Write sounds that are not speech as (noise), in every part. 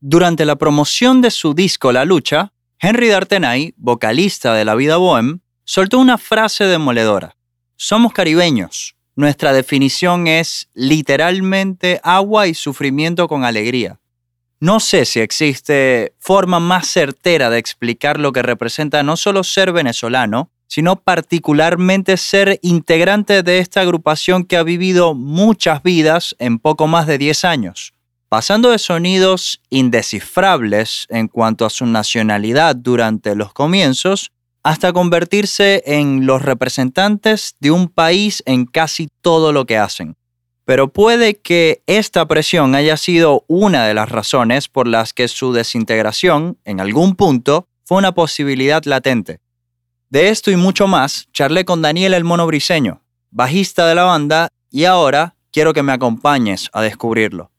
Durante la promoción de su disco La Lucha, Henry D'Artenay, vocalista de La Vida Bohem, soltó una frase demoledora. Somos caribeños. Nuestra definición es literalmente agua y sufrimiento con alegría. No sé si existe forma más certera de explicar lo que representa no solo ser venezolano, sino particularmente ser integrante de esta agrupación que ha vivido muchas vidas en poco más de 10 años, pasando de sonidos indescifrables en cuanto a su nacionalidad durante los comienzos, hasta convertirse en los representantes de un país en casi todo lo que hacen pero puede que esta presión haya sido una de las razones por las que su desintegración, en algún punto, fue una posibilidad latente. De esto y mucho más, charlé con Daniel el Mono Briseño, bajista de la banda, y ahora quiero que me acompañes a descubrirlo.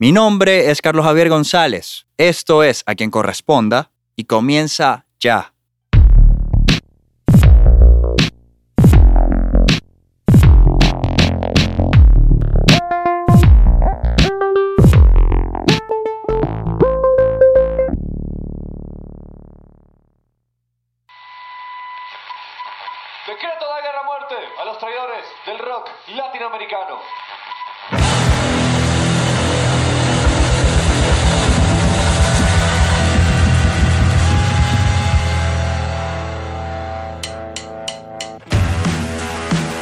Mi nombre es Carlos Javier González, esto es A quien corresponda, y comienza ya.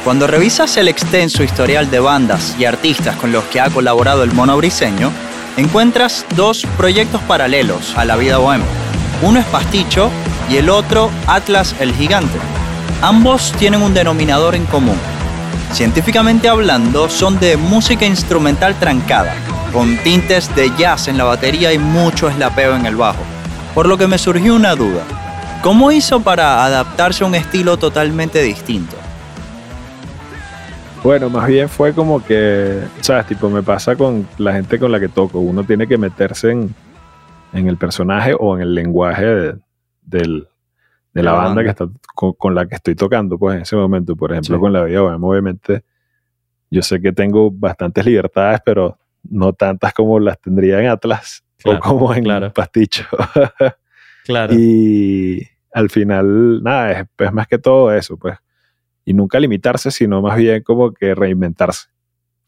Cuando revisas el extenso historial de bandas y artistas con los que ha colaborado el mono briseño, encuentras dos proyectos paralelos a la vida bohemia. Uno es Pasticho y el otro Atlas el Gigante. Ambos tienen un denominador en común, Científicamente hablando, son de música instrumental trancada, con tintes de jazz en la batería y mucho eslapeo en el bajo. Por lo que me surgió una duda. ¿Cómo hizo para adaptarse a un estilo totalmente distinto? Bueno, más bien fue como que, ¿sabes? Tipo, me pasa con la gente con la que toco. Uno tiene que meterse en, el personaje o en el lenguaje del, de la, banda, que está con, la que estoy tocando, pues en ese momento, por ejemplo, con la vida obviamente, yo sé que tengo bastantes libertades, pero no tantas como las tendría en Atlas o como en claro. Pasticho. claro. (laughs) Y al final, nada, es, más que todo eso, pues. Y nunca limitarse, sino más bien como que reinventarse.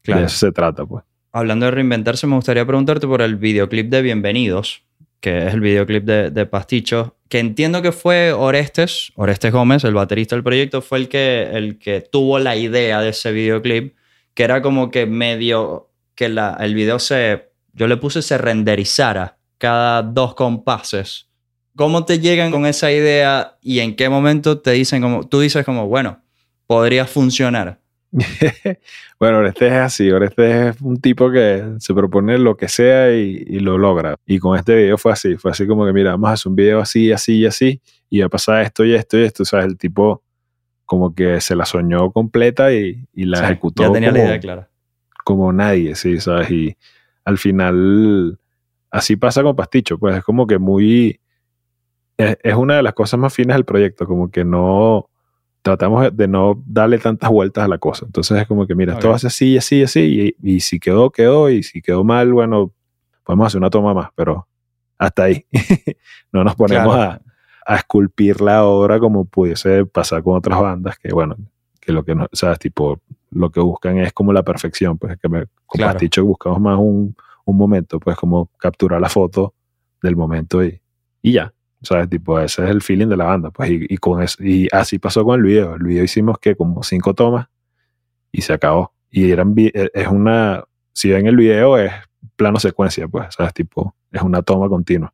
Claro. De eso se trata, pues. Hablando de reinventarse, me gustaría preguntarte por el videoclip de Bienvenidos, que es el videoclip de, de Pasticho, que entiendo que fue Orestes, Orestes Gómez, el baterista del proyecto, fue el que, el que tuvo la idea de ese videoclip, que era como que medio, que la, el video se, yo le puse se renderizara cada dos compases. ¿Cómo te llegan con esa idea y en qué momento te dicen como, tú dices como, bueno, podría funcionar? (laughs) bueno, Orestes es así. Orestes es un tipo que se propone lo que sea y, lo logra. Y con este video fue así. Fue así como que, mira, vamos a hacer un video así, así y así. Y va a pasar esto y esto y esto. O sea, el tipo como que se la soñó completa y, la ejecutó. Ya tenía como, la idea clara. Como nadie, sí, ¿sabes? Y al final, así pasa con Pasticho. Pues es como que muy. es una de las cosas más finas del proyecto. Como que no tratamos de no darle tantas vueltas a la cosa. Entonces es como que, mira, esto va así, así, así, y, y, si quedó, quedó, y si quedó mal, bueno, podemos hacer una toma más, pero hasta ahí. (laughs) no nos ponemos a, a, esculpir la obra como pudiese pasar con otras bandas, que bueno, que lo que no, sabes, tipo, lo que buscan es como la perfección, pues que me, con Pasticho buscamos más un, un momento, pues como capturar la foto del momento y, y ya. ¿Sabes? Tipo, ese es el feeling de la banda, pues, y, con eso, y así pasó con el video. El video hicimos que como cinco tomas y se acabó. Y eran, e, es una, si ven el video es plano secuencia, pues, ¿sabes? Tipo, es una toma continua.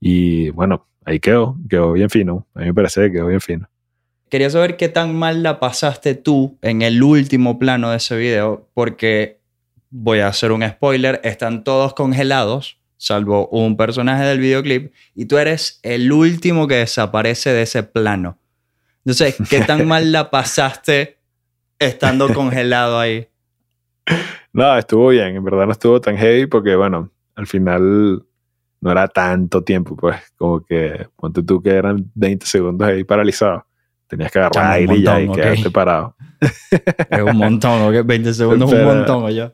Y bueno, ahí quedó, quedó bien fino. A mí me parece que quedó bien fino. Quería saber qué tan mal la pasaste tú en el último plano de ese video, porque voy a hacer un spoiler, están todos congelados salvo un personaje del videoclip, y tú eres el último que desaparece de ese plano. Entonces, ¿qué tan (laughs) mal la pasaste estando congelado ahí? No, estuvo bien, en verdad no estuvo tan heavy porque, bueno, al final no era tanto tiempo, pues, como que, ponte tú que eran 20 segundos ahí paralizado. Tenías que agarrar aire y ya y quedarte parado. Es un montón, ¿ok? 20 segundos es un montón, ya.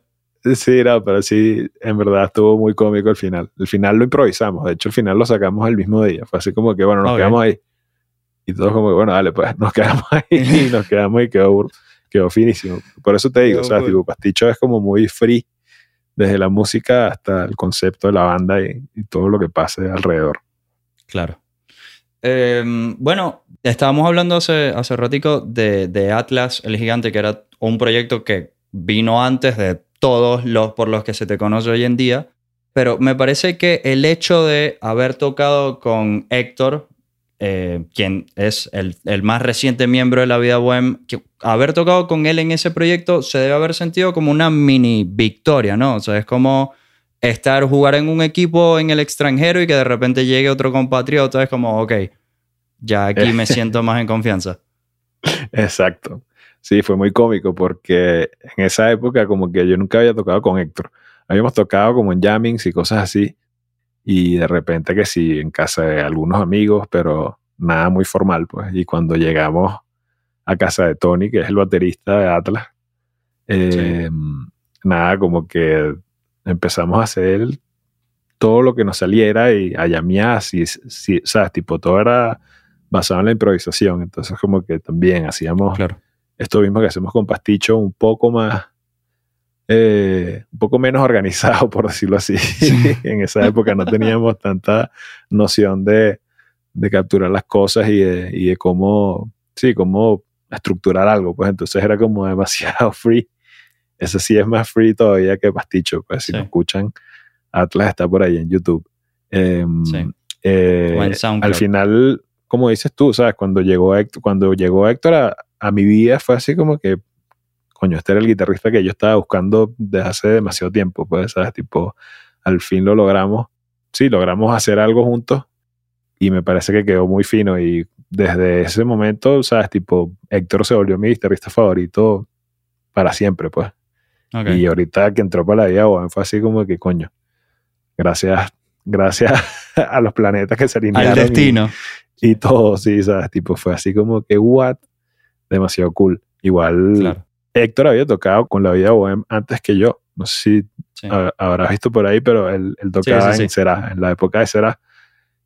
(laughs) Sí, no, pero sí, en verdad estuvo muy cómico el final. El final lo improvisamos, de hecho el final lo sacamos el mismo día. Fue así como que, bueno, nos quedamos ahí. Y todos como que, bueno, dale, pues (laughs) nos quedamos ahí y (laughs) nos quedamos y quedó, quedó finísimo. Por eso te digo, o sea, tipo, Pasticho es como muy free, desde la música hasta el concepto de la banda y, y todo lo que pase alrededor. Claro. Eh, bueno, estábamos hablando hace, hace ratico de, de Atlas, el gigante, que era un proyecto que vino antes de todos los por los que se te conoce hoy en día. Pero me parece que el hecho de haber tocado con Héctor, eh, quien es el, el más reciente miembro de la vida bohem, que haber tocado con él en ese proyecto se debe haber sentido como una mini victoria, ¿no? O sea, es como estar, jugar en un equipo en el extranjero y que de repente llegue otro compatriota, es como, ok, ya aquí me (laughs) siento más en confianza. Exacto. Sí, fue muy cómico porque en esa época como que yo nunca había tocado con Héctor. Habíamos tocado como en jammings y cosas así. Y de repente que sí, en casa de algunos amigos, pero nada muy formal, pues. Y cuando llegamos a casa de Tony, que es el baterista de Atlas, eh, nada, como que empezamos a hacer todo lo que nos saliera y a llamear, si, si, o sea, tipo, todo era basado en la improvisación. Entonces, como que también hacíamos Claro. Esto mismo que hacemos con Pasticho, un poco más, eh, un poco menos organizado, (laughs) por decirlo así. (laughs) en esa época no teníamos tanta noción de, de capturar las cosas y de, y de cómo, sí, cómo estructurar algo. Pues entonces era como demasiado (laughs) free. Ese sí es más free todavía que Pasticho. Pues si Sí. escuchan, Atlas está por ahí en YouTube. Em, Sí. eh, al final, como dices tú, ¿sabes? Cuando llegó Héctor, cuando llegó Héctor a, a mi vida fue así como que, coño, este era el guitarrista que yo estaba buscando desde hace demasiado tiempo, pues, ¿sabes? Tipo, al fin lo logramos. Sí, logramos hacer algo juntos y me parece que quedó muy fino y desde ese momento, ¿sabes? Tipo, Héctor se volvió mi guitarrista favorito para siempre, pues. Ok. Y ahorita que entró para la vida, bueno, fue así como que, coño, gracias, gracias (laughs) a los planetas que se alinearon. Al y- destino. y todo, sí, ¿sabes? Tipo, fue así como que, what? Demasiado cool. Igual, Claro. Héctor había tocado con la vida bohem antes que yo. No sé si Sí. habrás visto por ahí, pero él, él tocaba sí, en. Será, en la época de Será.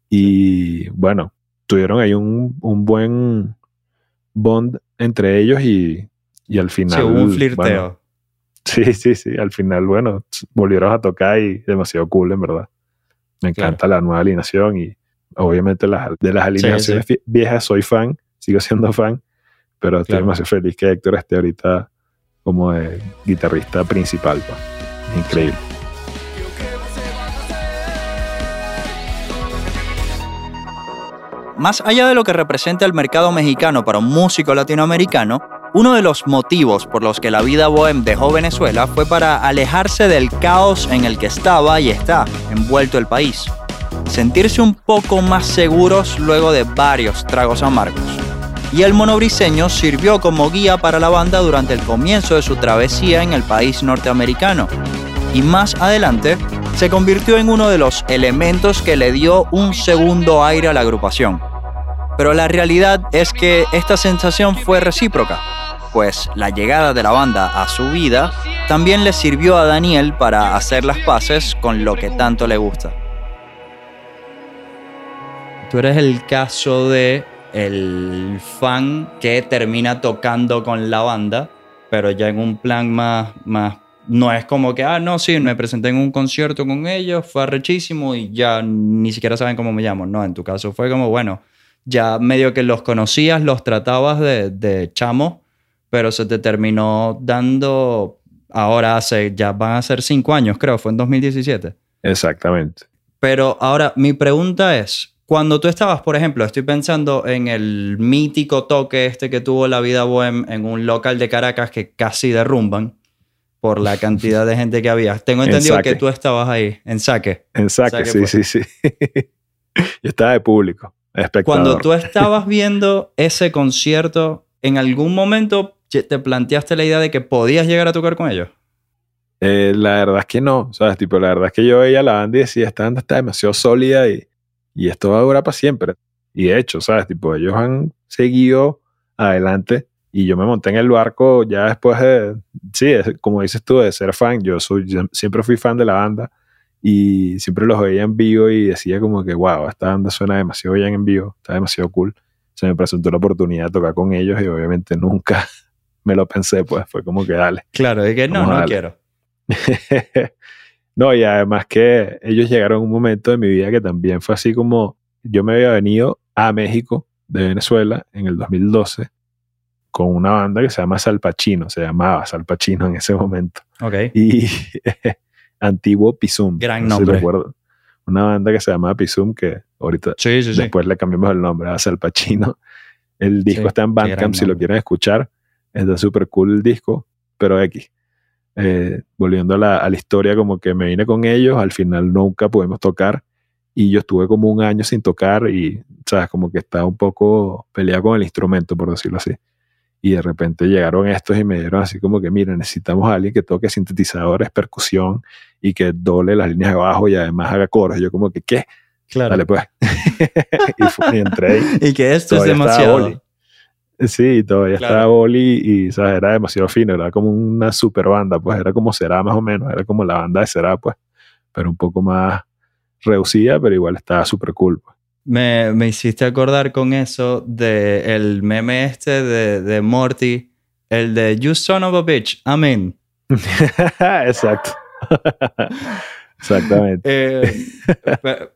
Y bueno, tuvieron ahí un, un buen bond entre ellos y, y al final. Sí, hubo un bueno, flirteo. sí, sí, sí. Al final, bueno, volvieron a tocar y demasiado cool, en verdad. Me Claro. encanta la nueva alineación y obviamente las, de las alineaciones vie- viejas soy fan, sigo siendo fan, pero estoy Claro. demasiado feliz que Héctor esté ahorita como de guitarrista principal. Increíble. Más allá de lo que representa el mercado mexicano para un músico latinoamericano, uno de los motivos por los que la vida bohem dejó Venezuela fue para alejarse del caos en el que estaba y está envuelto el país. Sentirse un poco más seguros luego de varios tragos amargos. Y el monobriseño sirvió como guía para la banda durante el comienzo de su travesía en el país norteamericano. Y más adelante, se convirtió en uno de los elementos que le dio un segundo aire a la agrupación. Pero la realidad es que esta sensación fue recíproca, pues la llegada de la banda a su vida también le sirvió a Daniel para hacer las paces con lo que tanto le gusta. Tú eres el caso de el fan que termina tocando con la banda, pero ya en un plan más, más no es como que, ah, no, sí, me presenté en un concierto con ellos, fue arrechísimo y ya ni siquiera saben cómo me llamo. No, en tu caso fue como, bueno, ya medio que los conocías, los tratabas de, de chamo, pero se te terminó dando, ahora hace, ya van a ser cinco años, creo, fue en 2017. Exactamente. Pero ahora, mi pregunta es, cuando tú estabas, por ejemplo, estoy pensando en el mítico toque este que tuvo la vida bohem en un local de Caracas que casi derrumban por la cantidad de gente que había. Tengo (laughs) En entendido que tú estabas ahí, en saque. En saque, Saque sí, sí, sí. (laughs) Yo estaba de público, espectador. Cuando tú estabas viendo ese concierto, ¿en algún momento te planteaste la idea de que podías llegar a tocar con ellos? Eh, la verdad es que no, ¿sabes? Tipo, la verdad es que yo veía la banda y decía, esta banda está demasiado sólida y, y esto va a durar para siempre. Y de hecho, ¿sabes? Tipo, ellos han seguido adelante Y yo me monté en el barco ya después de, sí, como dices tú, de ser fan. Yo soy, yo siempre fui fan de la banda y siempre los veía en vivo y decía como que, wow, esta banda suena demasiado bien en vivo, está demasiado cool. Se me presentó la oportunidad de tocar con ellos y obviamente nunca (laughs) me lo pensé, pues fue como que dale. Claro, es que no, no darle. quiero. (laughs) no, y además que ellos llegaron a un momento de mi vida que también fue así como yo me había venido a México de Venezuela en el 2012 con una banda que se llama Salpachino, se llamaba Salpachino en ese momento. Ok. Y (laughs) Antiguo Pisum. Gran no nombre. recuerdo. Una banda que se llamaba Pisum que ahorita Sí, sí, sí. Después le cambiamos el nombre a Salpachino. El disco está en Bandcamp si lo quieren escuchar. Está súper cool el disco, pero X. Eh, volviendo a la, a la historia, como que me vine con ellos, al final nunca pudimos tocar y yo estuve como un año sin tocar y, sabes, como que estaba un poco peleado con el instrumento, por decirlo así. Y de repente llegaron estos y me dieron así como que, mira, necesitamos a alguien que toque sintetizadores, percusión y que doble las líneas de bajo y además haga coros. Y yo como que, ¿qué? Claro. Dale pues. (laughs) y, fue- y entré ahí. (laughs) Y que esto es Todavía demasiado. Oli. (laughs) Sí, todavía Claro. estaba Oli y ¿sabes? era demasiado fino, era como una super banda, pues era como Será más o menos, era como la banda de Será, pues, pero un poco más reducida, pero igual estaba súper cool. pues. Me, me hiciste acordar con eso de el meme este de, de Morty, el de You son of a bitch, amén. (laughs) Exacto. (laughs) Exactamente. Eh, pe-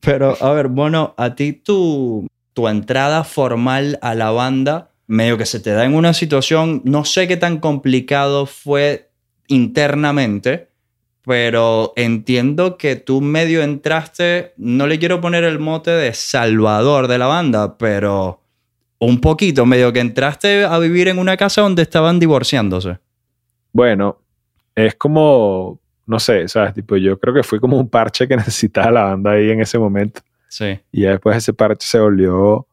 pero, a ver, bueno, a ti tu, tu entrada formal a la banda, medio que se te da en una situación, no sé qué tan complicado fue internamente, pero entiendo que tú medio entraste, no le quiero poner el mote de salvador de la banda, pero un poquito, medio que entraste a vivir en una casa donde estaban divorciándose. Bueno, es como, no sé, ¿sabes? Tipo, yo creo que fue como un parche que (laughs) necesitaba la banda ahí en ese momento. Sí, Y ya después ese parche se volvió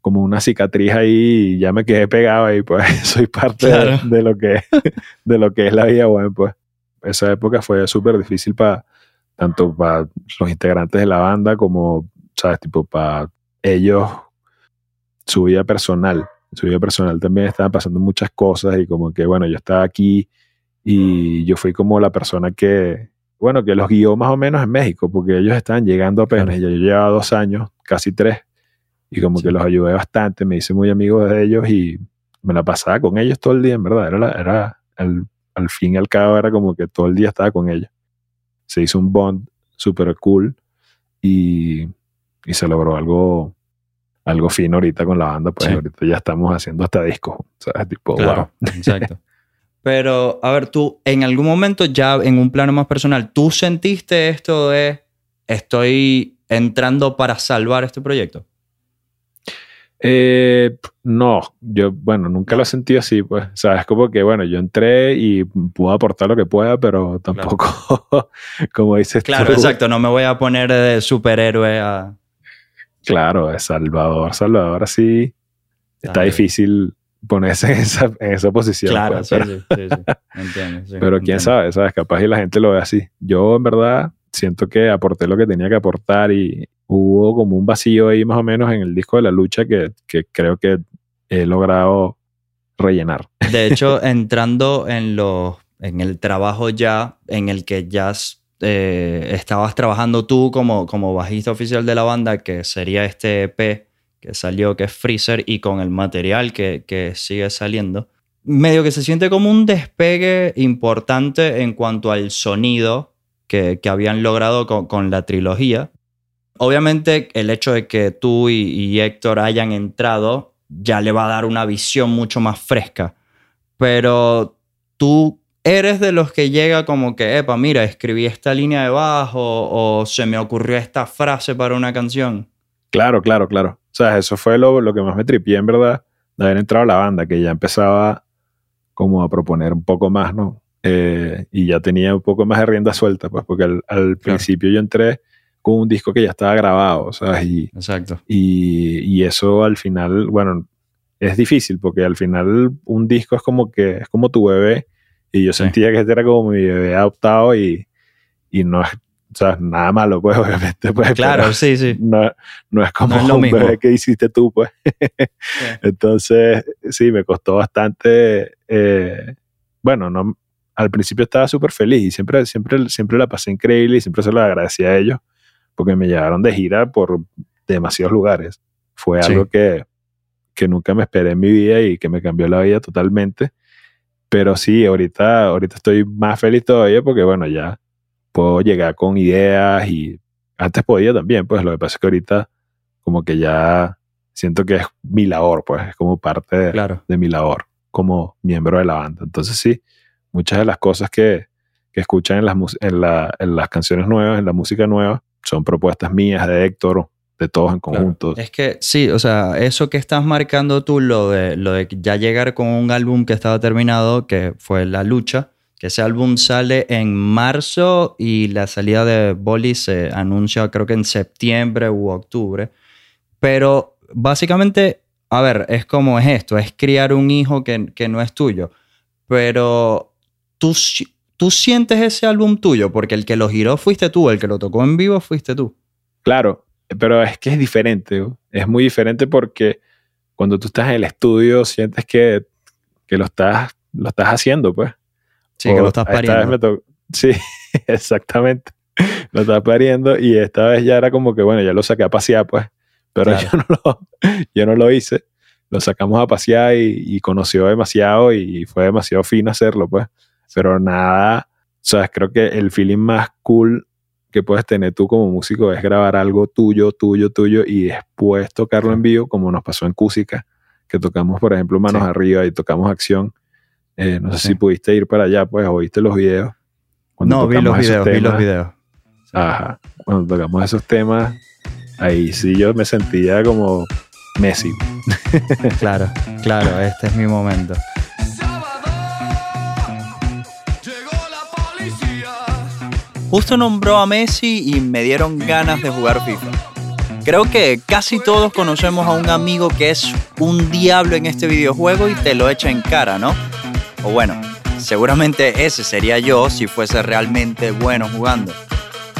como una cicatriz ahí y ya me quedé pegado ahí, pues (laughs) soy parte de- Claro. de, lo que, de lo que es la vida, bueno, pues esa época fue súper difícil para tanto para los integrantes de la banda como, sabes, tipo para ellos, su vida personal. Su vida personal también estaban pasando muchas cosas y como que, bueno, yo estaba aquí y yo fui como la persona que, bueno, que los guió más o menos en México, porque ellos estaban llegando apenas, Claro. y yo llevaba dos años, casi tres, y como Sí. que los ayudé bastante, me hice muy amigo de ellos y me la pasaba con ellos todo el día, en verdad, era, la- era al, al fin y al cabo era como que todo el día estaba con ellos. Se hizo un bond súper cool y, y se logró algo, algo fino ahorita con la banda, pues Sí. ahorita ya estamos haciendo hasta discos, ¿sabes? Tipo, Claro, wow. exacto. Pero, a ver, tú, en algún momento ya en un plano más personal, ¿tú sentiste esto de estoy entrando para salvar este proyecto? Eh, no, yo, bueno, nunca lo he sentido así, pues, o sea, es como que, bueno, yo entré y puedo aportar lo que pueda, pero tampoco, (laughs) como dices Claro, tú, exacto, no me voy a poner de superhéroe a... claro, es Salvador, Salvador, así, está difícil ponerse en esa, en esa posición, Claro, pues, sí, pero, sí, sí, sí, (laughs) entiendo. sí, pero quién entiendo. sabe, ¿sabes? Capaz y la gente lo ve así. Yo, en verdad, siento que aporté lo que tenía que aportar y hubo como un vacío ahí más o menos en el disco de la lucha que, que creo que he logrado rellenar. De hecho, (laughs) entrando en, los, en el trabajo ya, en el que ya eh, estabas trabajando tú como, como bajista oficial de la banda, que sería este EP que salió, que es Freezer, y con el material que, que sigue saliendo, medio que se siente como un despegue importante en cuanto al sonido que, que habían logrado con, con la trilogía. Obviamente el hecho de que tú y, y Héctor hayan entrado ya le va a dar una visión mucho más fresca. Pero tú eres de los que llega como que, epa, mira, escribí esta línea de bajo o se me ocurrió esta frase para una canción. Claro, claro, claro. Sea, eso fue lo, lo que más me tripié, en verdad, de haber entrado a la banda, que ya empezaba como a proponer un poco más, ¿no? Eh, y ya tenía un poco más de rienda suelta, pues, porque al, al principio yo entré con un disco que ya estaba grabado, ¿sabes? Y, Exacto. y, y eso al final, bueno, es difícil, porque al final un disco es como que es como tu bebé, y yo Sí. sentía que este era como mi bebé adoptado y, y no es o sea, nada malo, pues, (laughs) obviamente. Pues, claro, sí, sí. No, no es como No es lo un mismo. bebé que hiciste tú, pues. (laughs) (laughs) Entonces, sí, me costó bastante. eh, bueno, no, al principio estaba súper feliz y siempre, siempre, siempre la pasé increíble y siempre se lo agradecí a ellos porque me llevaron de gira por demasiados lugares. Fue Sí. algo que, que nunca me esperé en mi vida y que me cambió la vida totalmente. Pero sí, ahorita, ahorita estoy más feliz todavía porque, bueno, ya puedo llegar con ideas y antes podía también, pues lo que pasa es que ahorita como que ya siento que es mi labor, pues es como parte de, Claro. de mi labor como miembro de la banda. Entonces sí, muchas de las cosas que, que escuchan en las, en, la- en las canciones nuevas, en la música nueva, son propuestas mías, de Héctor, de todos en Claro. conjunto. Es que sí, o sea, eso que estás marcando tú, lo de, lo de ya llegar con un álbum que estaba terminado, que fue La Lucha, que ese álbum sale en marzo y la salida de Bolly se anuncia creo que en septiembre u octubre. Pero básicamente, a ver, es como es esto, es criar un hijo que, que no es tuyo. Pero tú, tú sientes ese álbum tuyo, porque el que lo giró fuiste tú, el que lo tocó en vivo fuiste tú. Claro, pero es que es diferente, ¿no? es muy diferente porque cuando tú estás en el estudio sientes que, que lo, estás, lo estás haciendo, pues. Sí, que lo estás esta vez pariendo. sí, (laughs) exactamente. Lo estás pariendo y esta vez ya era como que, bueno, ya lo saqué a pasear, pues. Pero Claro. (laughs) yo, no lo, yo no lo hice. Lo sacamos a pasear y, y conoció demasiado y fue demasiado fino hacerlo, pues. Pero nada, sea, creo que el feeling más cool que puedes tener tú como músico es grabar algo tuyo, tuyo, tuyo y después tocarlo en vivo, como nos pasó en Cúsica, que tocamos, por ejemplo, Manos Sí. Arriba y tocamos Acción. Eh, no sé Sí. si pudiste ir para allá, pues, o viste los videos. Cuando No, vi los videos, vi los videos. Ajá. Cuando tocamos esos temas, ahí sí yo me sentía como Messi. (laughs) Claro, claro, este es mi momento. Justo nombró a Messi y me dieron ganas de jugar FIFA. Creo que casi todos conocemos a un amigo que es un diablo en este videojuego y te lo echa en cara, ¿no? O bueno, seguramente ese sería yo si fuese realmente bueno jugando.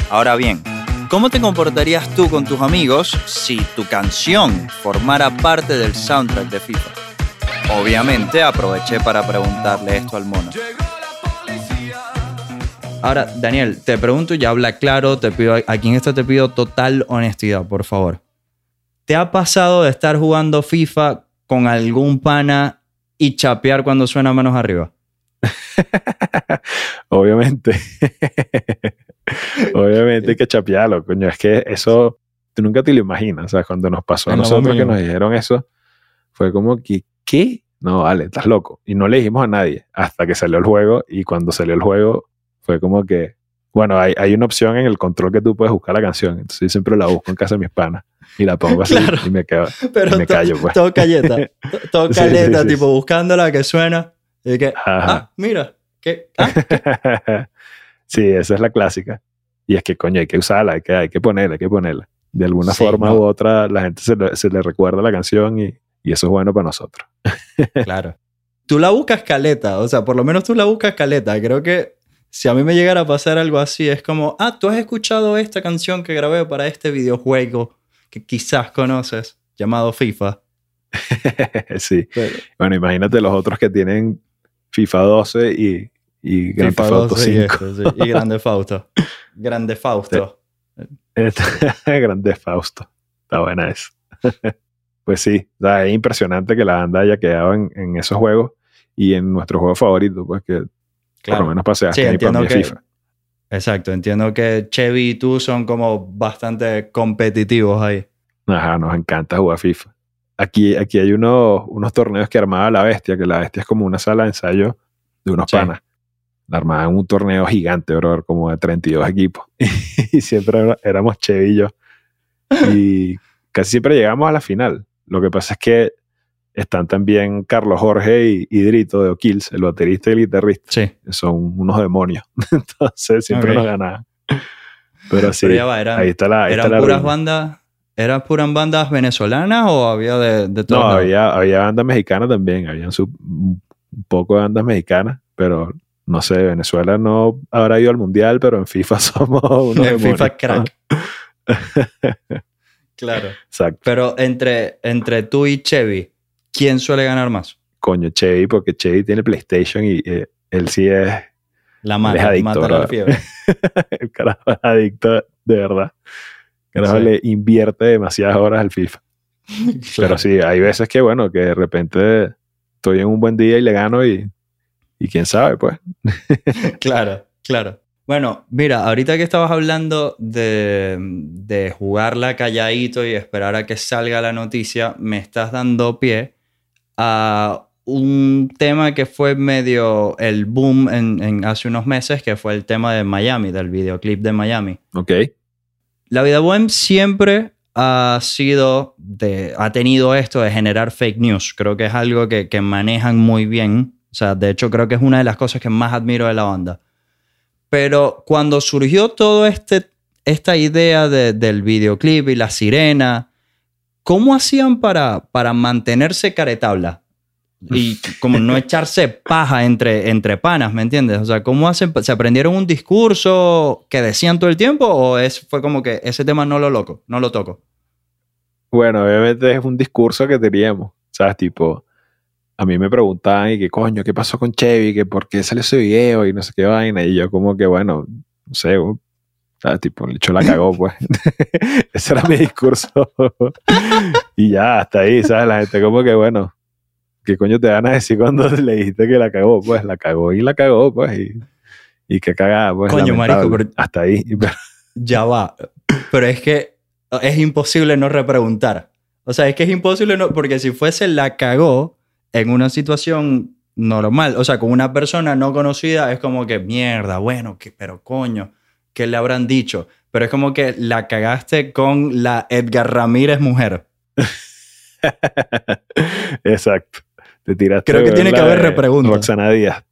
Ahora bien, ¿cómo te comportarías tú con tus amigos si tu canción formara parte del soundtrack de FIFA? Obviamente aproveché para preguntarle esto al mono. Ahora, Daniel, te pregunto y habla claro, te pido, aquí en esto te pido total honestidad, por favor. ¿Te ha pasado de estar jugando FIFA con algún pana y chapear cuando suena manos arriba? (laughs) Obviamente. (laughs) Obviamente hay que chapearlo, coño. Es que eso tú nunca te lo imaginas. O sea, cuando nos pasó a nosotros que nos dijeron eso, fue como que, ¿qué? No, vale, estás loco. Y no le dijimos a nadie hasta que salió el juego. Y cuando salió el juego, fue como que, bueno, hay, hay una opción en el control que tú puedes buscar la canción. Entonces yo siempre la busco en casa de mis panas y la pongo así Claro. y me quedo. (laughs) Pero me to- callo, pues. todo calleta, (laughs) to- todo Sí, sí, sí, tipo buscándola que suena. Y que, ah, mira, que, ah, (laughs) sí, esa es la clásica. Y es que, coño, hay que usarla, hay que, hay que ponerla, hay que ponerla. De alguna Sí, forma no. u otra, la gente se le, se le recuerda la canción y, y eso es bueno para nosotros. Claro. Tú la buscas caleta, o sea, por lo menos tú la buscas caleta. Creo que si a mí me llegara a pasar algo así, es como, ah, tú has escuchado esta canción que grabé para este videojuego que quizás conoces, llamado FIFA. (laughs) sí. Pero- Bueno, imagínate los otros que tienen FIFA 12 y, y Grand Theft Auto 12 y 5. este, (laughs) sí. Y Grande Fausto. Grande Fausto. Grande Fausto. Está buena eso. (laughs) pues sí, o sea, es impresionante que la banda haya quedado en, en esos juegos y en nuestro juego favorito, pues que por lo menos paseaste Sí, ahí para que- FIFA. Exacto, entiendo que Chevy y tú son como bastante competitivos ahí. Ajá, nos encanta jugar FIFA. Aquí, aquí hay unos, unos torneos que armaba la bestia, que la bestia es como una sala de ensayo de unos Sí. panas. La armaban un torneo gigante, bro, como de 32 equipos. (laughs) y siempre éramos Chevy y yo. Y casi siempre llegamos a la final. Lo que pasa es que están también Carlos Jorge y, y Drito de O'Kills, el baterista y el guitarrista. Sí. Son unos demonios. (laughs) Entonces siempre Ok. nos ganaban. Pero sí, Pero ya va, eran, ahí está la, ahí ¿eran está la puras bandas, ¿eran puras bandas venezolanas o había de, de todos No, había, había bandas mexicanas también, había un poco de bandas mexicanas, pero no sé, Venezuela no habrá ido al mundial, pero en FIFA (laughs) somos unos En FIFA crack. (laughs) claro. Exacto. Pero entre, entre tú y Chevy, ¿quién suele ganar más? Coño, Chevy, porque Chevy tiene PlayStation y eh, él sí es La es mata, adicto, mata la fiebre. (laughs) el carajo es adicto de verdad. El carajo Sí. le invierte demasiadas horas al FIFA. (laughs) Pero sí, hay veces que, bueno, que de repente estoy en un buen día y le gano y, y quién sabe, pues. (laughs) Claro, claro. Bueno, mira, ahorita que estabas hablando de, de jugarla calladito y esperar a que salga la noticia, me estás dando pie a un tema que fue medio el boom en, en hace unos meses, que fue el tema de Miami, del videoclip de Miami. Ok. La vida bohem siempre ha sido de, ha tenido esto de generar fake news. Creo que es algo que, que manejan muy bien. O sea, de hecho creo que es una de las cosas que más admiro de la banda. Pero cuando surgió todo este esta idea de- del videoclip y la sirena, ¿cómo hacían para, para mantenerse caretabla? Y como no (laughs) echarse paja entre, entre panas, ¿me entiendes? O sea, ¿cómo hacen? ¿Se aprendieron un discurso que decían todo el tiempo o es, fue como que ese tema no lo loco, no lo toco? Bueno, obviamente es un discurso que teníamos, ¿sabes? Tipo, a mí me preguntaban y que coño, ¿qué pasó con Chevy? Que por qué salió ese video y no sé qué vaina. Y yo como que, bueno, no sé, ¿sabes? Tipo, el hecho la cagó, pues. (laughs) Ese era mi discurso. (laughs) y ya, hasta ahí, ¿sabes? La gente como que, bueno, ¿qué coño te van a decir cuando (laughs) le dijiste que la cagó? Pues la cagó y la cagó, pues. Y, y qué cagada, pues. Coño, marico, pero- Hasta ahí. Pero- Ya va. Pero es que es imposible no repreguntar. O sea, es que es imposible no, porque si fuese la cagó en una situación normal, o sea, con una persona no conocida, es como que mierda, bueno, que, pero coño, ¿qué le habrán dicho? Pero es como que la cagaste con la Edgar Ramírez mujer. (laughs) Exacto. Te tiraste. Creo que tiene que haber de repregunta. Roxana Díaz.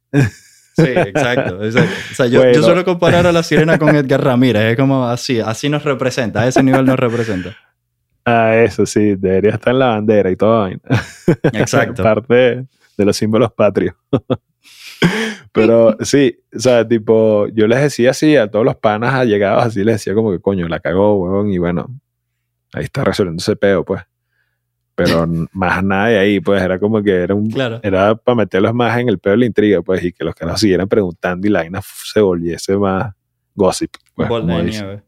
Sí, exacto. exacto. O sea, yo, suelo comparar a la sirena con Edgar Ramírez. Es como así, así nos representa, a ese nivel nos representa. (laughs) Ah, eso sí, debería estar en la bandera y vaina. Exacto. (laughs) Parte de los símbolos patrios. Pero sí, o sea, tipo, yo les decía así a todos los panas allegados, así les decía como que coño, la cagó, huevón, y bueno, ahí está resolviendo ese peo, pues. Pero (laughs) más nada de ahí, pues era como que era un, Claro. era para meterlos más en el peo de la intriga, pues, y que los caras siguieran preguntando y la vaina se volviese más gossip. Pues, de nieve.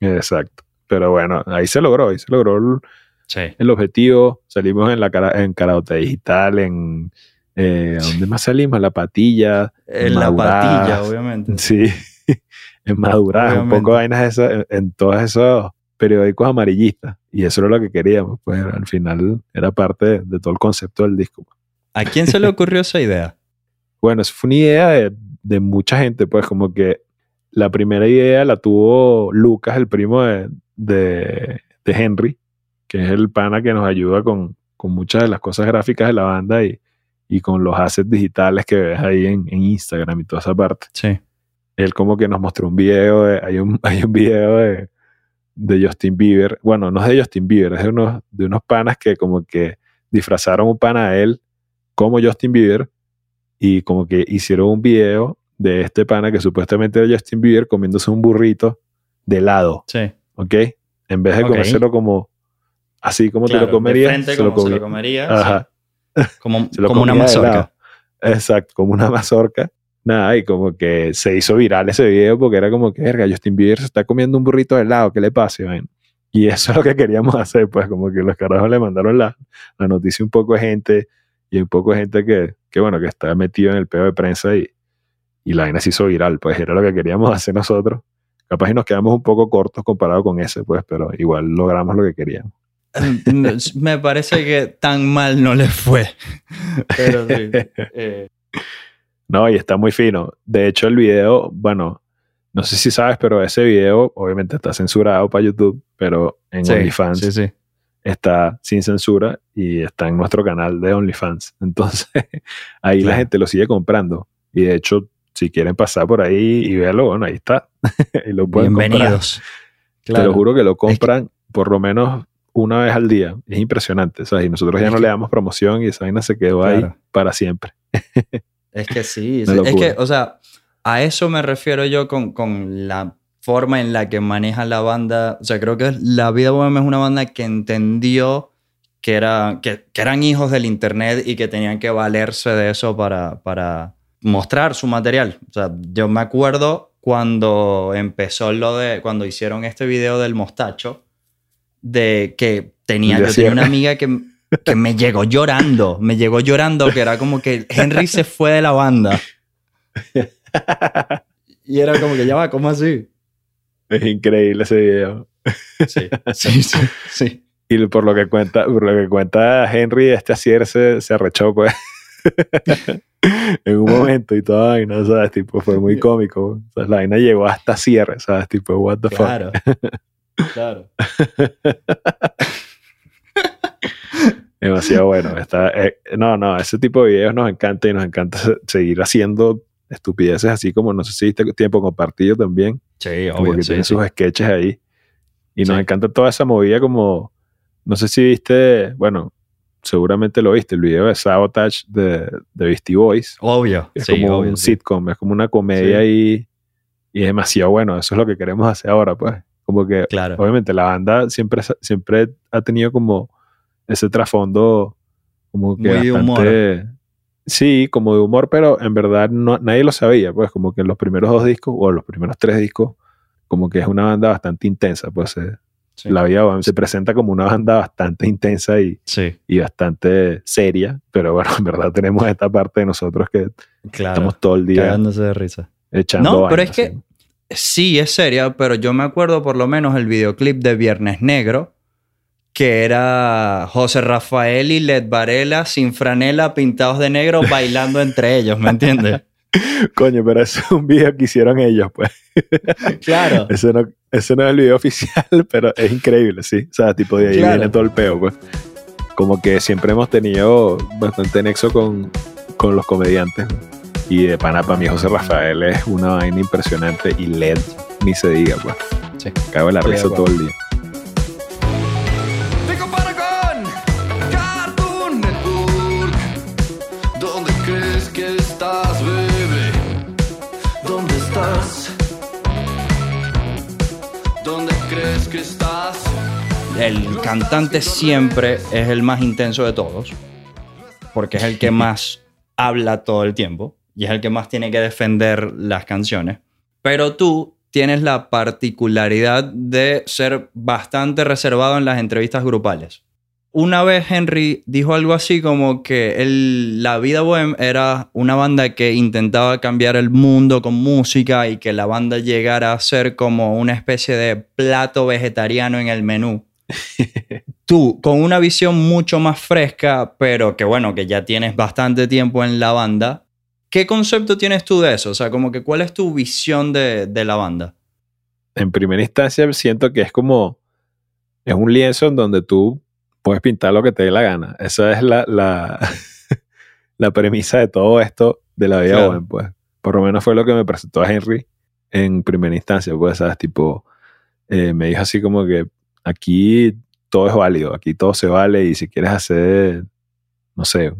Exacto. Pero bueno, ahí se logró, ahí se logró el, Sí. el objetivo. Salimos en la cara, en Karaoke Digital, en eh, ¿a ¿dónde más salimos? La patilla. En la Madurar. patilla, obviamente. Sí. (laughs) en Madurar, un Obviamente. poco de vainas esas, en, en todos esos periódicos amarillistas. Y eso era lo que queríamos. Pues al final era parte de, de todo el concepto del disco. ¿A quién se le (laughs) ocurrió esa idea? Bueno, eso fue una idea de, de mucha gente, pues como que la primera idea la tuvo Lucas, el primo de, de, de Henry, que es el pana que nos ayuda con, con muchas de las cosas gráficas de la banda y, y con los assets digitales que ves ahí en, en Instagram y toda esa parte. Sí. Él como que nos mostró un video, de- hay, un, (laughs) hay un video de, de Justin Bieber, bueno, no es de Justin Bieber, es de unos, de unos panas que como que disfrazaron un pana a él como Justin Bieber y como que hicieron un video de este pana que supuestamente era Justin Bieber comiéndose un burrito de helado, Sí. ¿ok? En vez de Ok. comérselo como así como Claro, te lo comerías, se lo se comería. Ajá. sí. (laughs) Como, una mazorca. Exacto, como una (laughs) mazorca. Nada, y como que se hizo viral ese video porque era como que, verga, Justin Bieber se está comiendo un burrito de helado, ¿qué le pasa? Iván?" Y eso es lo que queríamos hacer, pues como que los carajos le mandaron la, la noticia a un poco de gente y un poco de gente que, que, bueno, que está metido en el peo de prensa y, y la vaina se hizo viral, pues era lo que queríamos hacer nosotros. Capaz y nos quedamos un poco cortos comparado con ese, pues, pero igual logramos lo que queríamos. Me parece que tan mal no le fue. Pero sí. (laughs) eh, No, y está muy fino. De hecho, el video, bueno, no sé si sabes, pero ese video obviamente está censurado para YouTube, pero en sí, OnlyFans Sí, sí. está sin censura y está en nuestro canal de OnlyFans. (laughs) Entonces, ahí la gente lo sigue comprando. Y de hecho, si quieren pasar por ahí y verlo, bueno, ahí está. (laughs) y lo pueden comprar. Bienvenidos. Te Claro. lo juro que lo compran por lo menos una vez al día. Es impresionante. ¿sabes? Y nosotros ya Es no le damos promoción y esa vaina se quedó ahí para siempre. Es que sí. (laughs) Una es que, o sea, a eso me refiero yo con, con la forma en la que maneja la banda. O sea, creo que La Vida Bohemia es una banda que entendió que, era, que, que eran hijos del internet y que tenían que valerse de eso para, para mostrar su material. O sea, yo me acuerdo cuando empezó lo de, cuando hicieron este video del mostacho, de que tenía, yo tenía una amiga que, que me llegó llorando, me llegó llorando, que era como que Henry se fue de la banda. Y era como que ya va, ¿cómo así? Es increíble ese video. Sí, sí, (laughs) sí. sí. Y por lo que cuenta, por lo que cuenta Henry, este Asier se, se arrechó, pues. (laughs) en un momento y toda vaina, ¿sabes? Tipo, fue muy cómico. O sea, la vaina llegó hasta cierre, ¿sabes? Tipo, what the fuck. Claro. (laughs) Demasiado bueno. Está, eh, no, no, ese tipo de videos nos encanta y nos encanta se- seguir haciendo estupideces así como, no sé si viste tiempo compartido también, Sí, obvio. que sí, tiene sí. sus sketches ahí. Y nos encanta toda esa movida como, no sé si viste, bueno, seguramente lo viste, el video de Sabotage de, de Beastie Boys. Obvio. Es como obvio, un sitcom, es como una comedia y, y es demasiado bueno. Eso es lo que queremos hacer ahora, pues. Como que, Claro. obviamente, la banda siempre, siempre ha tenido como ese trasfondo, como que Muy de bastante. Sí, como de humor, pero en verdad no, nadie lo sabía, pues, como que en los primeros dos discos o los primeros tres discos, como que es una banda bastante intensa, pues. eh, Sí. La vida se presenta como una banda bastante intensa y, Sí, y bastante seria, pero bueno, en verdad tenemos esta parte de nosotros que claro. estamos todo el día Cagándose de risa. echando No, pero es que sí. Sí es seria, pero yo me acuerdo por lo menos el videoclip de Viernes Negro, que era José Rafael y Led Varela sin franela, pintados de negro, bailando entre ellos, ¿me entiendes? (laughs) Coño, pero ese es un video que hicieron ellos, pues. (laughs) Claro. Ese no, ese no es el video oficial, (laughs) pero es increíble, sí. O sea, tipo de ahí Claro. viene todo el peo, pues. Como que siempre hemos tenido bastante nexo con, con los comediantes. ¿no? Y de pana para mí José Rafael es una vaina impresionante y LED ni se diga, pues. Sí. Cago en la risa todo el día. El cantante siempre es el más intenso de todos, porque es el que (laughs) más habla todo el tiempo y es el que más tiene que defender las canciones. Pero tú tienes la particularidad de ser bastante reservado en las entrevistas grupales. Una vez Henry dijo algo así como que el- la vida bohem era una banda que intentaba cambiar el mundo con música y que la banda llegara a ser como una especie de plato vegetariano en el menú. (laughs) Tú, con una visión mucho más fresca, pero que bueno, que ya tienes bastante tiempo en la banda, ¿qué concepto tienes tú de eso? O sea, como que cuál es tu visión de, de la banda? en primera instancia siento que es como es un lienzo en donde tú puedes pintar lo que te dé la gana. Esa es la, la, (laughs) la premisa de todo esto de la vida Claro. pues. Por lo menos fue lo que me presentó a Henry en primera instancia, pues, ¿sabes? Tipo, eh, me dijo así como que aquí todo es válido, aquí todo se vale y si quieres hacer, no sé,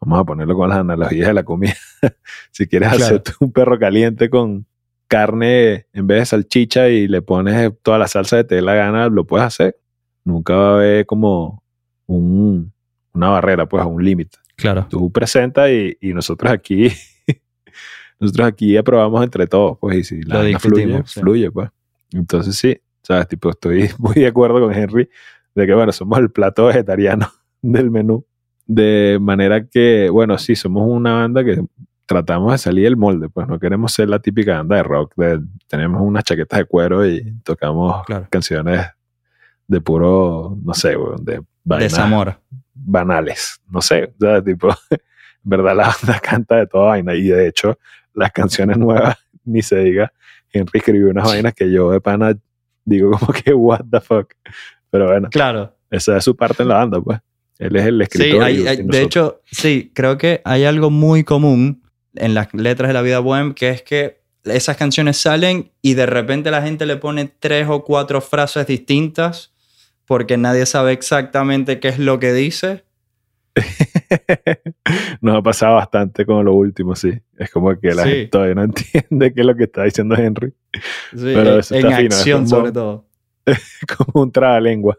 vamos a ponerlo con las analogías de la comida, (laughs) si quieres Claro. hacer un perro caliente con carne en vez de salchicha y le pones toda la salsa que te dé la gana, lo puedes hacer. Nunca va a haber como un, una barrera, pues, un límite. Claro. Tú presentas y, y nosotros aquí, (laughs) nosotros aquí aprobamos entre todos, pues, y si la fluye, sí. fluye, pues. Entonces sí, sabes, tipo, estoy (laughs) muy de acuerdo con Henry de que, bueno, somos el plato vegetariano del menú. De manera que, bueno, sí, somos una banda que tratamos de salir del molde, pues no queremos ser la típica banda de rock, de, tenemos unas chaquetas de cuero y tocamos Claro. canciones de puro, no sé, de Desamor. banales, no sé, o sea, tipo, (laughs) en verdad la banda (laughs) canta de toda vaina y de hecho las canciones nuevas, (laughs) ni se diga, Henry escribió unas vainas que yo de pana digo como que what the fuck, pero bueno, Claro. esa es su parte en la banda, pues, él es el Sí, escritor. hay- hay- de hecho, sí, creo que hay algo muy común en las letras de la vida bohem, que es que esas canciones salen y de repente la gente le pone tres o cuatro frases distintas porque nadie sabe exactamente qué es lo que dice. (laughs) Nos ha pasado bastante con lo último, sí. Es como que la Sí. gente todavía no (laughs) entiende qué es lo que está diciendo Henry. Sí, Pero en- eso en está fino, es como- sobre todo. (laughs) Como un trabalengua.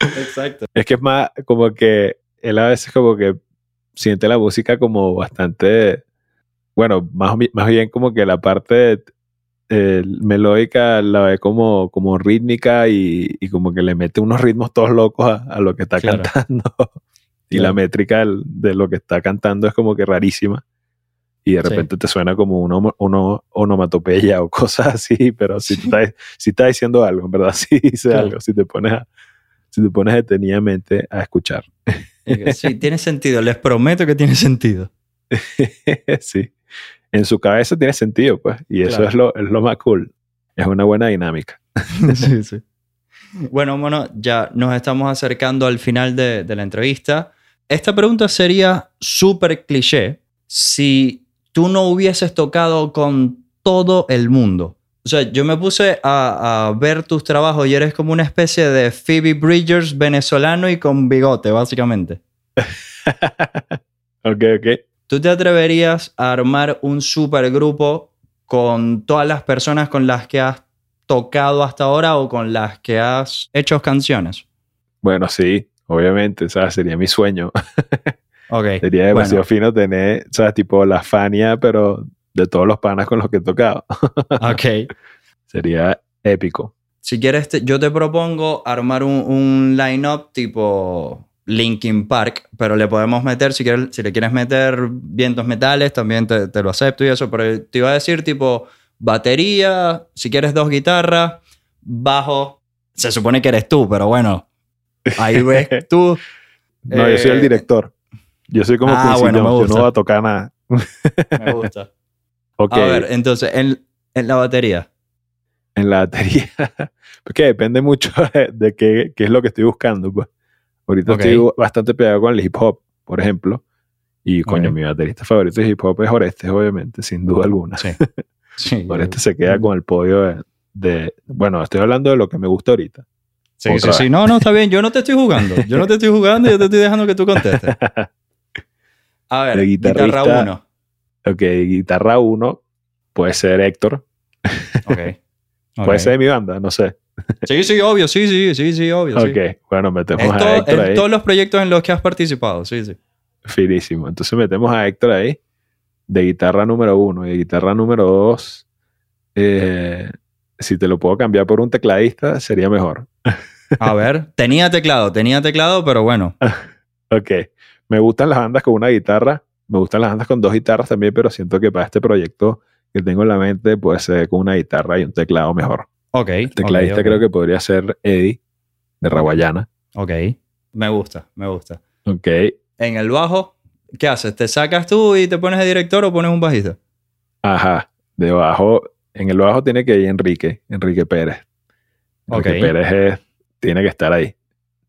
Exacto. Es que es más como que él a veces como que siente la música como bastante, bueno, más, más bien como que la parte eh, melódica la ve como, como rítmica y, y como que le mete unos ritmos todos locos a, a lo que está Claro. cantando. (laughs) y Claro. la métrica de lo que está cantando es como que rarísima. Y de Sí. repente te suena como una ono- ono- onomatopeya o (laughs) cosas así, pero si Sí. está, si está diciendo algo, en verdad, (laughs) sí dice Claro. algo, si te pones a, si te pones detenidamente a escuchar. Sí, (laughs) tiene sentido. Les prometo que tiene sentido. (laughs) sí. En su cabeza tiene sentido, pues. Y eso Claro. es, lo, es lo más cool. Es una buena dinámica. (laughs) sí, sí. Bueno, bueno, ya nos estamos acercando al final de, de la entrevista. Esta pregunta sería súper cliché si tú no hubieses tocado con todo el mundo. O sea, yo me puse a, a ver tus trabajos y eres como una especie de Phoebe Bridgers venezolano y con bigote, básicamente. (laughs) ok, ok. ¿Tú te atreverías a armar un supergrupo con todas las personas con las que has tocado hasta ahora o con las que has hecho canciones? Bueno, sí, obviamente, ¿sabes? Sería mi sueño. (laughs) Ok. Sería demasiado bueno, fino tener, ¿sabes? Tipo la Fania, pero de todos los panas con los que he tocado. (laughs) ok. Sería épico. Si quieres, te- yo te propongo armar un, un line-up tipo Linkin Park, pero le podemos meter, si, quieres, si le quieres meter vientos metales, también te, te lo acepto y eso, pero te iba a decir tipo batería, si quieres dos guitarras, bajo, se supone que eres tú, pero bueno, ahí (laughs) ves tú. No, yo soy el Eh, director. Yo soy como ah, bueno, me yo no voy a tocar nada. Me gusta. (laughs) A ver, entonces, en, en la batería. en la batería. (laughs) Porque depende mucho de, qué, qué es lo que estoy buscando. Pues. Ahorita estoy bastante pegado con el hip hop, por ejemplo. Y coño, mi baterista favorito de hip hop es Orestes, obviamente, sin duda alguna. Sí. (laughs) Sí, Orestes se queda con el podio de, de- Bueno, estoy hablando de lo que me gusta ahorita. Sí, sí, Otra sí. vez. No, no, está bien. Yo no te estoy jugando. Yo no te estoy jugando, yo te estoy dejando que tú contestes. (laughs) A ver, guitarra guitarrista. 1. Ok, guitarra 1 puede ser Héctor. Ok. (laughs) Puede ser de mi banda, no sé. Sí, sí, obvio. Sí, sí, sí, sí, obvio. sí. Ok, bueno, metemos a Héctor ahí. todos los proyectos en los que has participado. Sí, sí. Finísimo. Entonces metemos a Héctor ahí de guitarra número uno y de guitarra número dos. eh, si te lo puedo cambiar por un tecladista, sería mejor. A (laughs) ver, tenía teclado, tenía teclado, pero bueno. Ok. Me gustan las bandas con una guitarra. Me gustan las bandas con dos guitarras también, pero siento que para este proyecto que tengo en la mente puede ser con una guitarra y un teclado mejor. Ok. El tecladista creo que podría ser Eddie de Raguayana. Ok. Me gusta, me gusta. Ok. En el bajo, ¿qué haces? ¿Te sacas tú y te pones de director o pones un bajista? Ajá. Debajo, en el bajo tiene que ir Enrique, Enrique Pérez. Enrique Ok. Pérez es- tiene que estar ahí.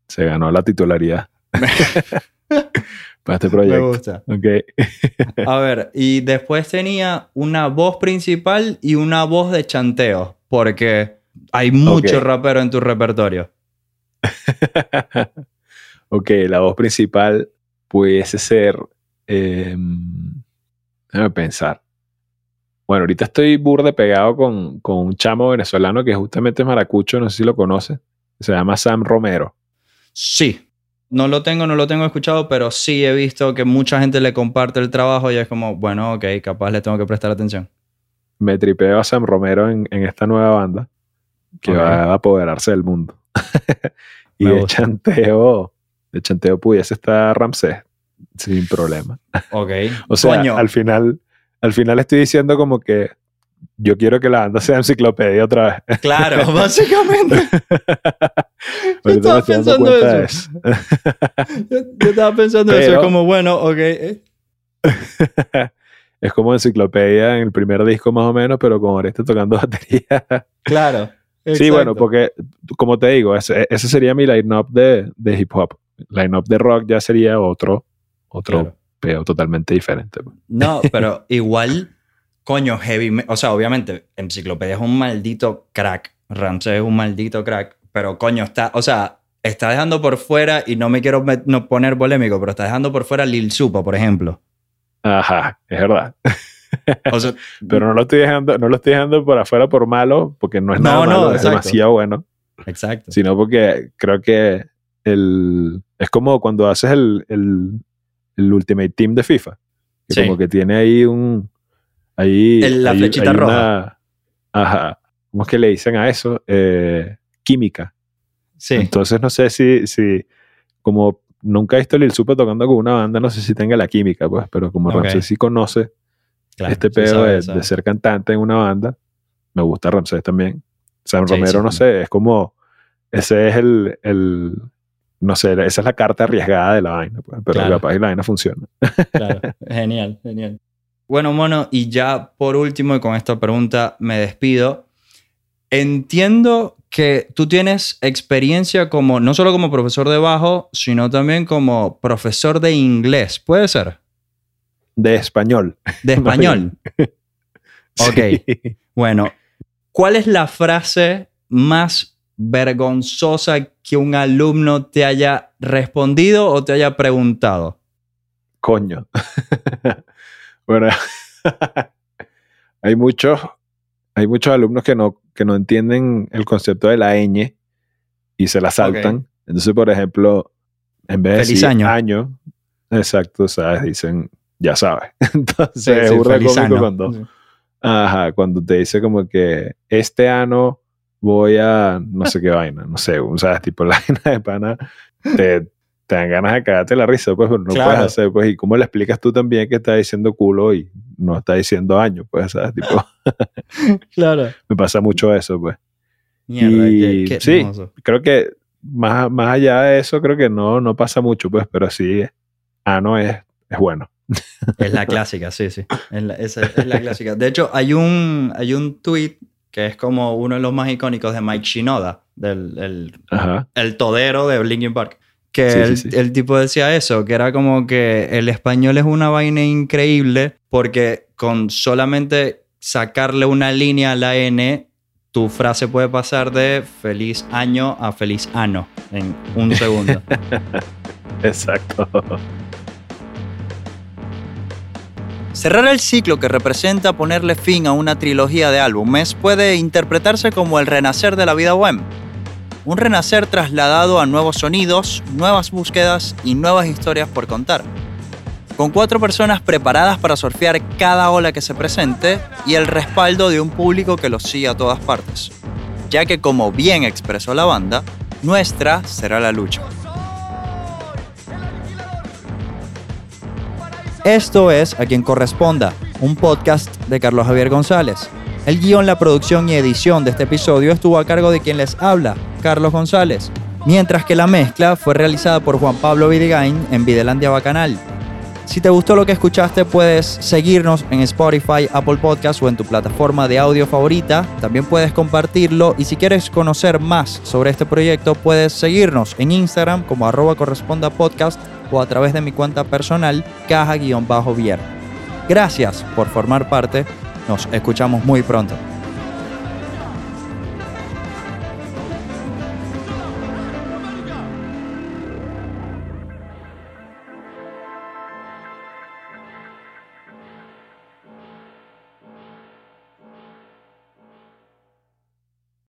Se ganó la titularidad (laughs) (laughs) para este (laughs) Me proyecto. gusta. Ok. (laughs) A ver, y después tenía una voz principal y una voz de chanteo, porque hay mucho Ok. rapero en tu repertorio. (laughs) ok, la voz principal pudiese ser. Eh, déjame pensar. Bueno, ahorita estoy burde pegado con, con un chamo venezolano que justamente es maracucho, no sé si lo conoce. Se llama Sam Romero. Sí. No lo tengo, no lo tengo escuchado, pero sí he visto que mucha gente le comparte el trabajo y es como, bueno, ok, capaz le tengo que prestar atención. Me tripeo a Sam Romero en, en esta nueva banda que va a apoderarse del mundo. (laughs) y de chanteo, de chanteo pudiese estar Ramsés sin problema. Ok. (laughs) O sea, Coño, al final, al final estoy diciendo como que yo quiero que la banda sea enciclopedia otra vez. claro, (laughs) básicamente. Ahorita estaba pensando eso. Yo, yo estaba pensando eso, Pero- es como, bueno, ok. eh, (laughs) es como enciclopedia en el primer disco más o menos, pero con Oreste tocando batería. Claro. Sí, bueno, porque como te digo, ese, ese sería mi line-up de, de hip hop. Line-up de rock ya sería otro, otro Claro. peo totalmente diferente. No, (laughs) pero igual, coño, heavy. O sea, obviamente, Enciclopedia es un maldito crack. Ramsey es un maldito crack. Pero coño, está. O sea, está dejando por fuera, y no me quiero no poner polémico, pero está dejando por fuera Lil Supa, por ejemplo. Ajá, es verdad. O sea, (laughs) Pero no lo estoy dejando, no lo estoy dejando por afuera por malo, porque no es No, nada no, es demasiado bueno, exacto. sino porque creo que el, es como cuando haces el, el, el Ultimate Team de FIFA, que Sí. como que tiene ahí un... Ahí, la ahí- flechita hay roja. una- ajá, ¿cómo es que le dicen a eso? Eh, química. Sí. Entonces no sé si, si como nunca he visto a Lil Supa tocando con una banda, no sé si tenga la química, pues, pero como Ok. Ramsés sí conoce claro, este pedo sabe, de, sabe. de ser cantante en una banda, me gusta Ramsés también. Sam Sí, Romero, sí, no sí. sé, es como, ese es el, el, no sé, esa es la carta arriesgada de la vaina, pues, pero Claro. capaz y la vaina funciona. Claro, (laughs) genial, genial. Bueno, mono, y ya por último, y con esta pregunta me despido. Entiendo que tú tienes experiencia como, no solo como profesor de bajo, sino también como profesor de inglés. ¿Puede ser? De español. De (laughs) español. Ok. Sí. Bueno, ¿cuál es la frase más vergonzosa que un alumno te haya respondido o te haya preguntado? Coño. (laughs) bueno, (laughs) hay muchos, hay muchos alumnos que no, que no entienden el concepto de la ñ y se la saltan. Entonces, por ejemplo, en vez de Feliz decir año. exacto, ¿sabes? Dicen, ya sabes. (laughs) Entonces, Sí, es sí, feliz cómico cuando, ajá, cuando te dice como que este año voy a no sé qué vaina, no sé, ¿sabes? Tipo la (laughs) vaina de pana, te, te dan ganas de cagarte la risa, pues, pero no Claro. puedes hacer, pues, y cómo le explicas tú también que está diciendo culo y no está diciendo año, pues, ¿sabes? Tipo, (laughs) Claro. me pasa mucho eso, pues. Mierda, Y qué, qué sí. hermoso. Creo que más, más allá de eso, creo que no, no pasa mucho, pues, pero sí, ano es, es bueno. Es la clásica, sí, sí. Es la, esa es la clásica. De hecho, hay un, hay un tweet que es como uno de los más icónicos de Mike Shinoda, del el, el todero de Linkin Park. Que Sí, el, sí. el tipo decía eso, que era como que el español es una vaina increíble porque con solamente sacarle una línea a la N, tu frase puede pasar de feliz año a feliz ano en un segundo. (laughs) Exacto. Cerrar el ciclo que representa ponerle fin a una trilogía de álbumes puede interpretarse como el renacer de la vida web. Un renacer trasladado a nuevos sonidos, nuevas búsquedas y nuevas historias por contar. Con cuatro personas preparadas para surfear cada ola que se presente y el respaldo de un público que los sigue a todas partes. Ya que como bien expresó la banda, nuestra será la lucha. Esto es A quien corresponda, un podcast de Carlos Javier González. El guion, la producción y edición de este episodio estuvo a cargo de quien les habla, Carlos González, mientras que la mezcla fue realizada por Juan Pablo Vidigain en Videlandia Bacanal. Si te gustó lo que escuchaste, puedes seguirnos en Spotify, Apple Podcasts o en tu plataforma de audio favorita. También puedes compartirlo y si quieres conocer más sobre este proyecto, puedes seguirnos en Instagram como arroba corresponda podcast o a través de mi cuenta personal caja-vier. Gracias por formar parte. Nos escuchamos muy pronto.